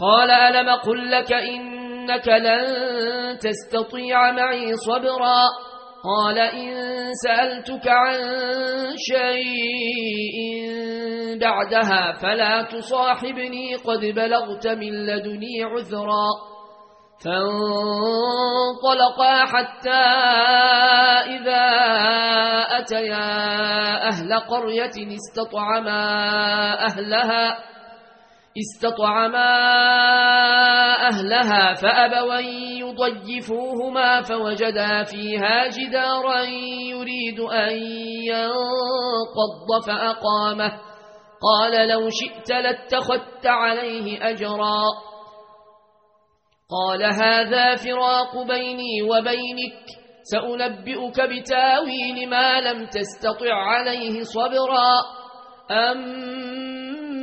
قال ألم قل لك إنك لن تستطيع معي صبرا قال إن سألتك عن شيء بعدها فلا تصاحبني قد بلغت من لدني عذرا فانطلقا حتى إذا أتيا أهل قرية استطعما أهلها استطعما أهلها فأبوا يضيفوهما فوجدا فيها جدارا يريد أن ينقض فأقامه. قال لو شئت لاتخذت عليه أجرا. قال هذا فراق بيني وبينك. سأنبئك بتاويل ما لم تستطع عليه صبرا.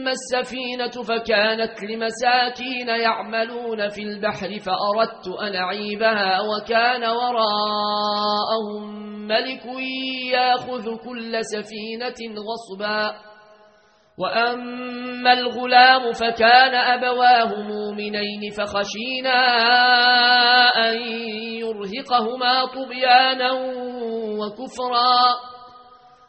السفينة فكانت لمساكين يعملون في البحر فأردت أن أعيبها وكان وراءهم ملك يأخذ كل سفينة غصبا. وأما الغلام فكان أبواه مؤمنين فخشينا أن يرهقهما طبيانا وكفرا.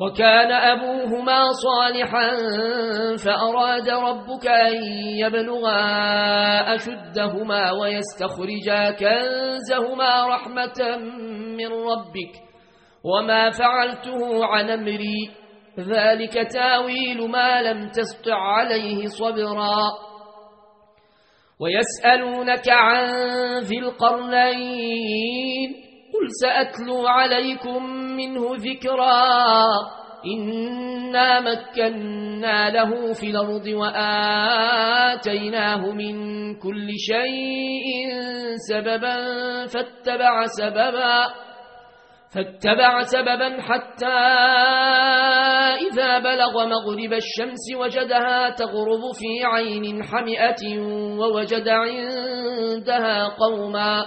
وكان أبوهما صالحا فأراد ربك أن يبلغا أشدهما ويستخرجا كنزهما رحمة من ربك وما فعلته عن أمري. ذلك تاويل ما لم تسطع عليه صبرا. ويسألونك عن ذي القرنين. قل سأتلو عليكم منه ذكرا. إنا مكنا له في الأرض وآتيناه من كل شيء سببا فاتبع سببا فاتبع سببا حتى إذا بلغ مغرب الشمس وجدها تغرب في عين حمئة ووجد عندها قوما.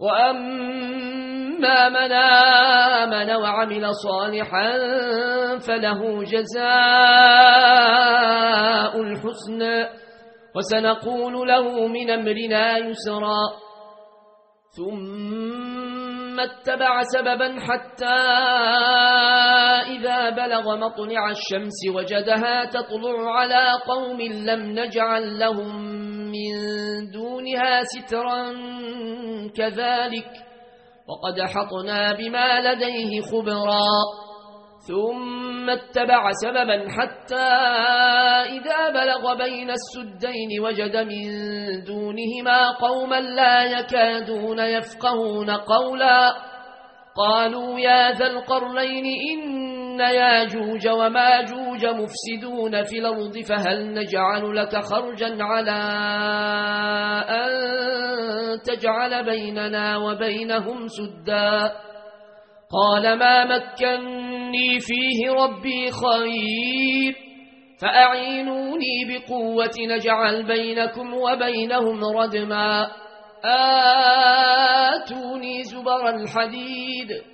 وأما من آمن وعمل صالحا فله جزاء الحسن وسنقول له من أمرنا يسرا. ثم اتبع سببا حتى إذا بلغ مطلع الشمس وجدها تطلع على قوم لم نجعل لهم من دونها سترا كذلك وقد حطنا بما لديه خبرا ثم اتبع سببا حتى إذا بلغ بين السدين وجد من دونهما قوما لا يكادون يفقهون قولا قالوا يا ذا القرنين إن ياجوج وماجوج مفسدون في الأرض فهل نجعل لك خرجا على أن تجعل بيننا وبينهم سدا؟ قال ما مكني فيه ربي خير فأعينوني بقوة نجعل بينكم وبينهم ردما. آتوني زبر الحديد.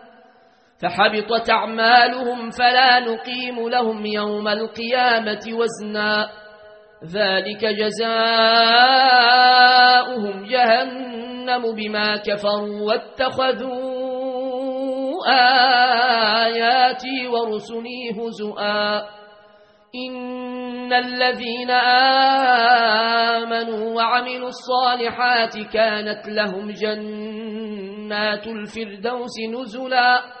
فحبطت أعمالهم فلا نقيم لهم يوم القيامة وزنا. ذلك جزاؤهم جهنم بما كفروا واتخذوا آياتي ورسلي هزؤا. إن الذين آمنوا وعملوا الصالحات كانت لهم جنات الفردوس نزلا.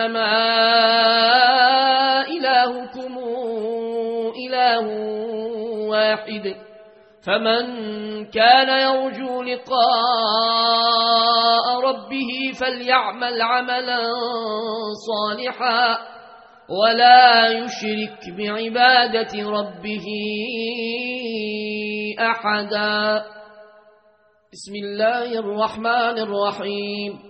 أنما إلهكم إله واحد. فمن كان يرجو لقاء ربه فليعمل عملا صالحا ولا يشرك بعبادة ربه أحدا. بسم الله الرحمن الرحيم.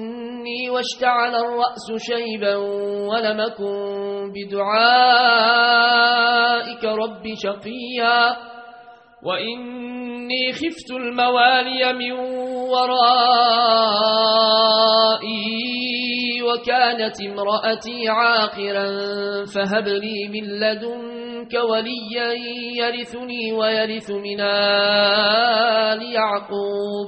واشتعل الرأس شيبا ولمكن بدعائك رب شقيا وإني خفت الموالي من ورائي وكانت امرأتي عاقرا فهب لي من لدنك وليا يرثني ويرث من آل يعقوب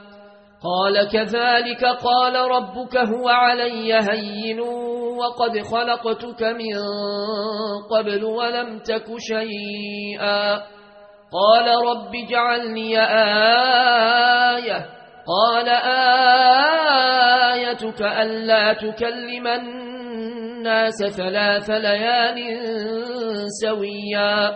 قال كذلك قال ربك هو علي هين وقد خلقتك من قبل ولم تك شيئا. قال رب اجعلني آية. قال آيتك ألا تكلم الناس ثلاث ليال سويا.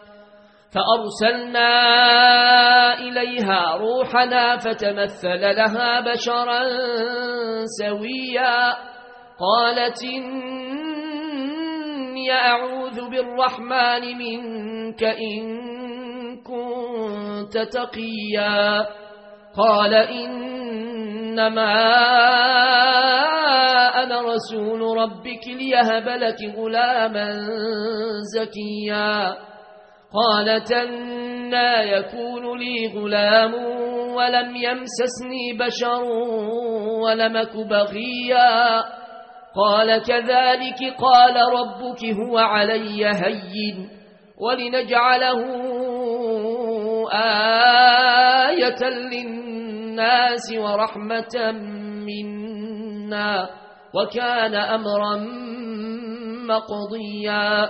فأرسلنا إليها روحنا فتمثل لها بشرا سويا. قالت إني أعوذ بالرحمن منك إن كنت تقيا. قال إنما أنا رسول ربك ليهب لك غلاما زكيا. قالت أنا يكون لي غلام ولم يمسسني بشر ولمك بغيا. قال كذلك قال ربك هو علي هين ولنجعله آية للناس ورحمة منا وكان أمرا مقضيا.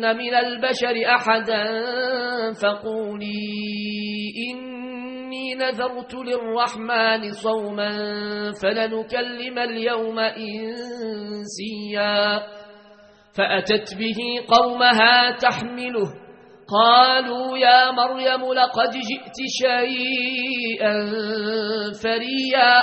من البشر أحدا فقولي إني نذرت للرحمن صوما فلنكلم اليوم إنسيا فأتت به قومها تحمله قالوا يا مريم لقد جئت شيئا فريا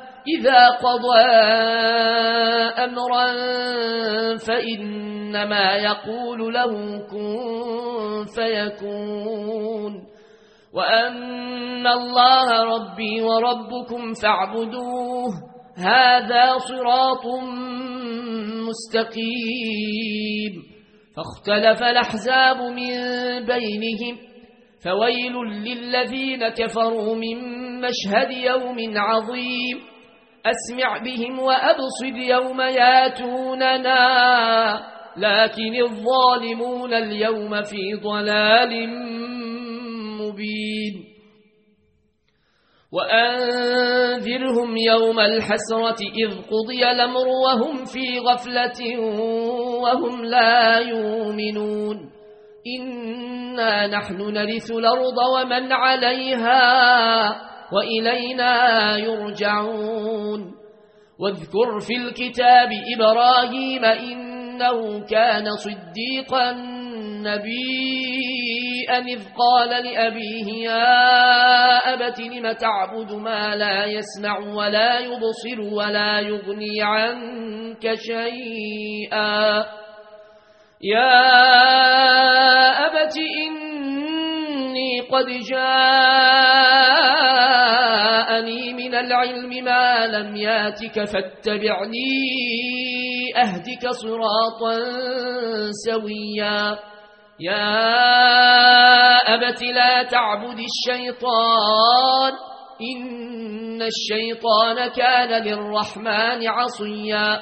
إذا قضى أمرا فإنما يقول له كن فيكون. وأن الله ربي وربكم فاعبدوه. هذا صراط مستقيم. فاختلف الأحزاب من بينهم. فويل للذين كفروا من مشهد يوم عظيم. أسمع بهم وأبصد يوم ياتوننا لكن الظالمون اليوم في ضلال مبين. وأنذرهم يوم الحسرة إذ قضي الأمر وهم في غفلة وهم لا يؤمنون. إنا نحن نرث الأرض ومن عليها. وإلينا يرجعون. واذكر في الكتاب إبراهيم إنه كان صديقا نبيا إذ قال لأبيه يا أبت لم تعبد ما لا يسمع ولا يبصر ولا يغني عنك شيئا. يا أبت إني قد جاءني من العلم ما لم ياتك فاتبعني أهدك صراطا سويا. يا أبت لا تعبد الشيطان إن الشيطان كان للرحمن عصيا.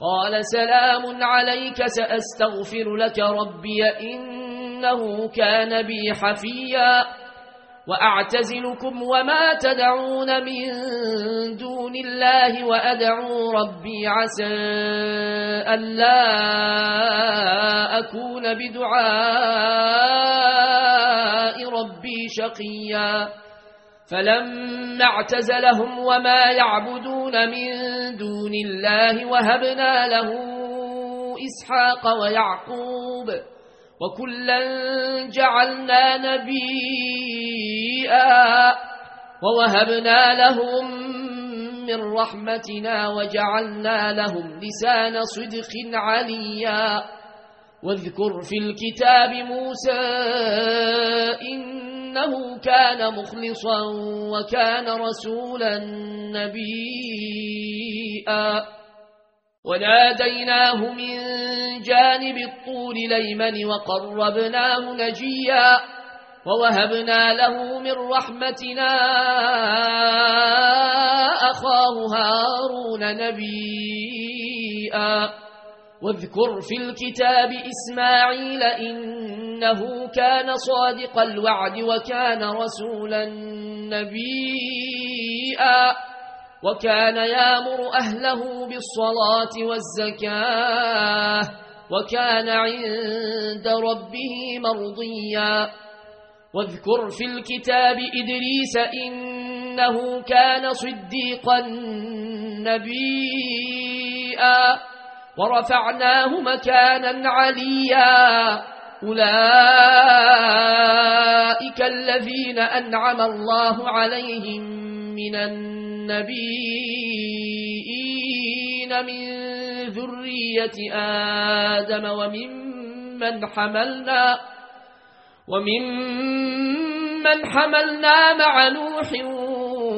قال سلام عليك سأستغفر لك ربي إنه كان بي حفيا وأعتزلكم وما تدعون من دون الله وأدعو ربي عسى ألا أكون بدعاء ربي شقيا فلما اعتزلهم وما يعبدون من دون الله وهبنا له إسحاق ويعقوب وكلا جعلنا نبيئا ووهبنا لهم من رحمتنا وجعلنا لهم لسان صدق عليا. واذكر في الكتاب موسى إنه كان مخلصا وكان رسولا نبيئا وناديناه من جانب الطول ليمن وقربناه نجيا. ووهبنا له من رحمتنا أخاه هارون نبيئا واذكر في الكتاب إسماعيل إنه كان صادق الوعد وكان رسولا نبيئا وكان يامر أهله بالصلاة والزكاة وكان عند ربه مرضيا. واذكر في الكتاب إدريس إنه كان صديقا نبيئا ورفعناه مكانا عليا. أولئك الذين أنعم الله عليهم من النبيين من ذرية آدم وممن حملنا وممن حملنا مع نوح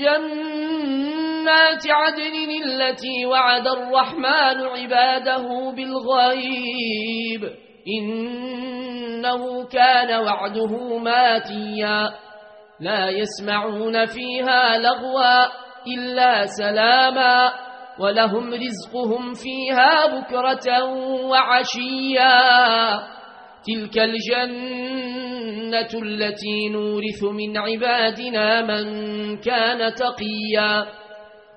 جنات عدن التي وعد الرحمن عباده بالغيب. إنه كان وعده ماتيا. لا يسمعون فيها لغوا إلا سلاما. ولهم رزقهم فيها بكرة وعشيا. تلك الجنة التي نورث من عبادنا من كان تقيا.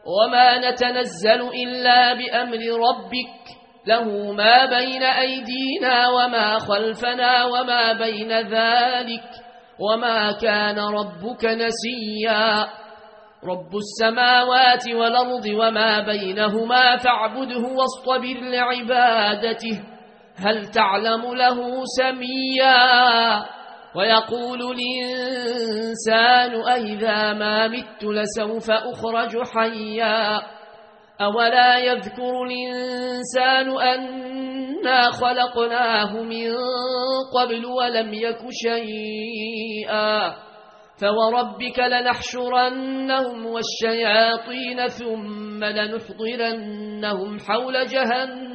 وما نتنزل إلا بأمر ربك. له ما بين أيدينا وما خلفنا وما بين ذلك. وما كان ربك نسيا. رب السماوات والأرض وما بينهما فاعبده واصطبر لعبادته. هل تعلم له سميا ويقول الإنسان أئذا ما مت لسوف أخرج حيا أولا يذكر الإنسان أنا خلقناه من قبل ولم يك شيئا فوربك لنحشرنهم والشياطين ثم لنحضرنهم حول جهنم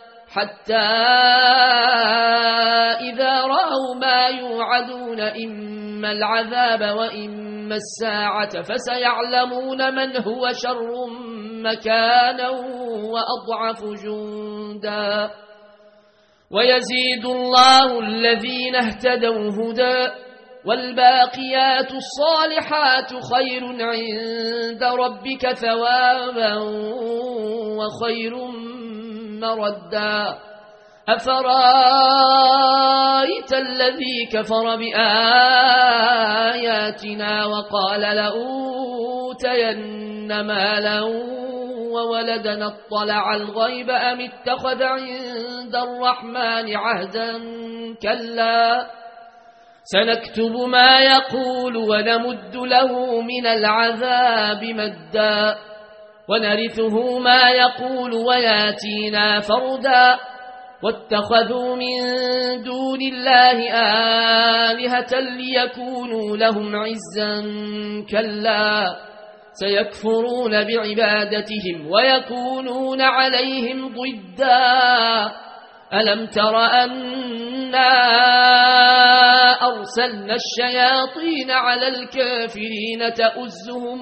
حتى إذا رأوا ما يوعدون إما العذاب وإما الساعة فسيعلمون من هو شر مكانا وأضعف جندا. ويزيد الله الذين اهتدوا هدى والباقيات الصالحات خير عند ربك ثوابا وخير مردا أفرأيت الذي كفر بآياتنا وقال لأوتين مالا وولدنا اطلع الغيب أم اتخذ عند الرحمن عهدا كلا سنكتب ما يقول ونمد له من العذاب مدا ونرثه ما يقول وياتينا فردا. واتخذوا من دون الله آلهة ليكونوا لهم عزا كلا. سيكفرون بعبادتهم ويكونون عليهم ضدا. ألم تر أنا أرسلنا الشياطين على الكافرين تأزهم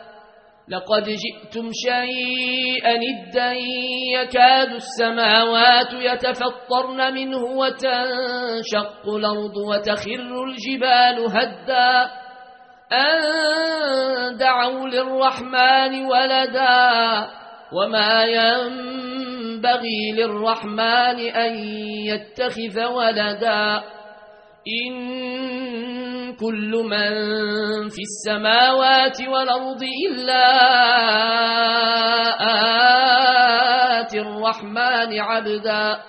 لقد جئتم شيئا ادا يكاد السماوات يتفطرن منه وتنشق الأرض وتخر الجبال هدا. أن دعوا للرحمن ولدا. وما ينبغي للرحمن أن يتخذ ولدا. إن كل من في السماوات والأرض إلا آت الرحمن عبدا.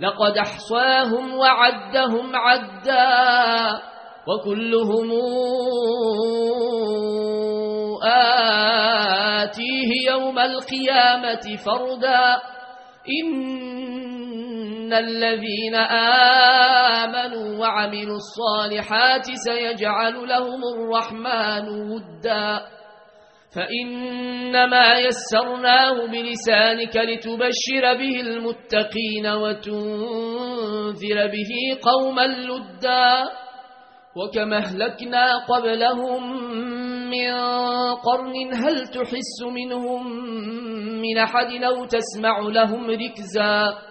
لقد أحصاهم وعدهم عدا. وكلهم آتيه يوم القيامة فردا. إن الذين آمنوا وعملوا الصالحات سيجعل لهم الرحمن ودا فإنما يسرناه بلسانك لتبشر به المتقين وتنذر به قوما لدا وكما اهلكنا قبلهم من قرن هل تحس منهم من أحد أو تسمع لهم ركزاً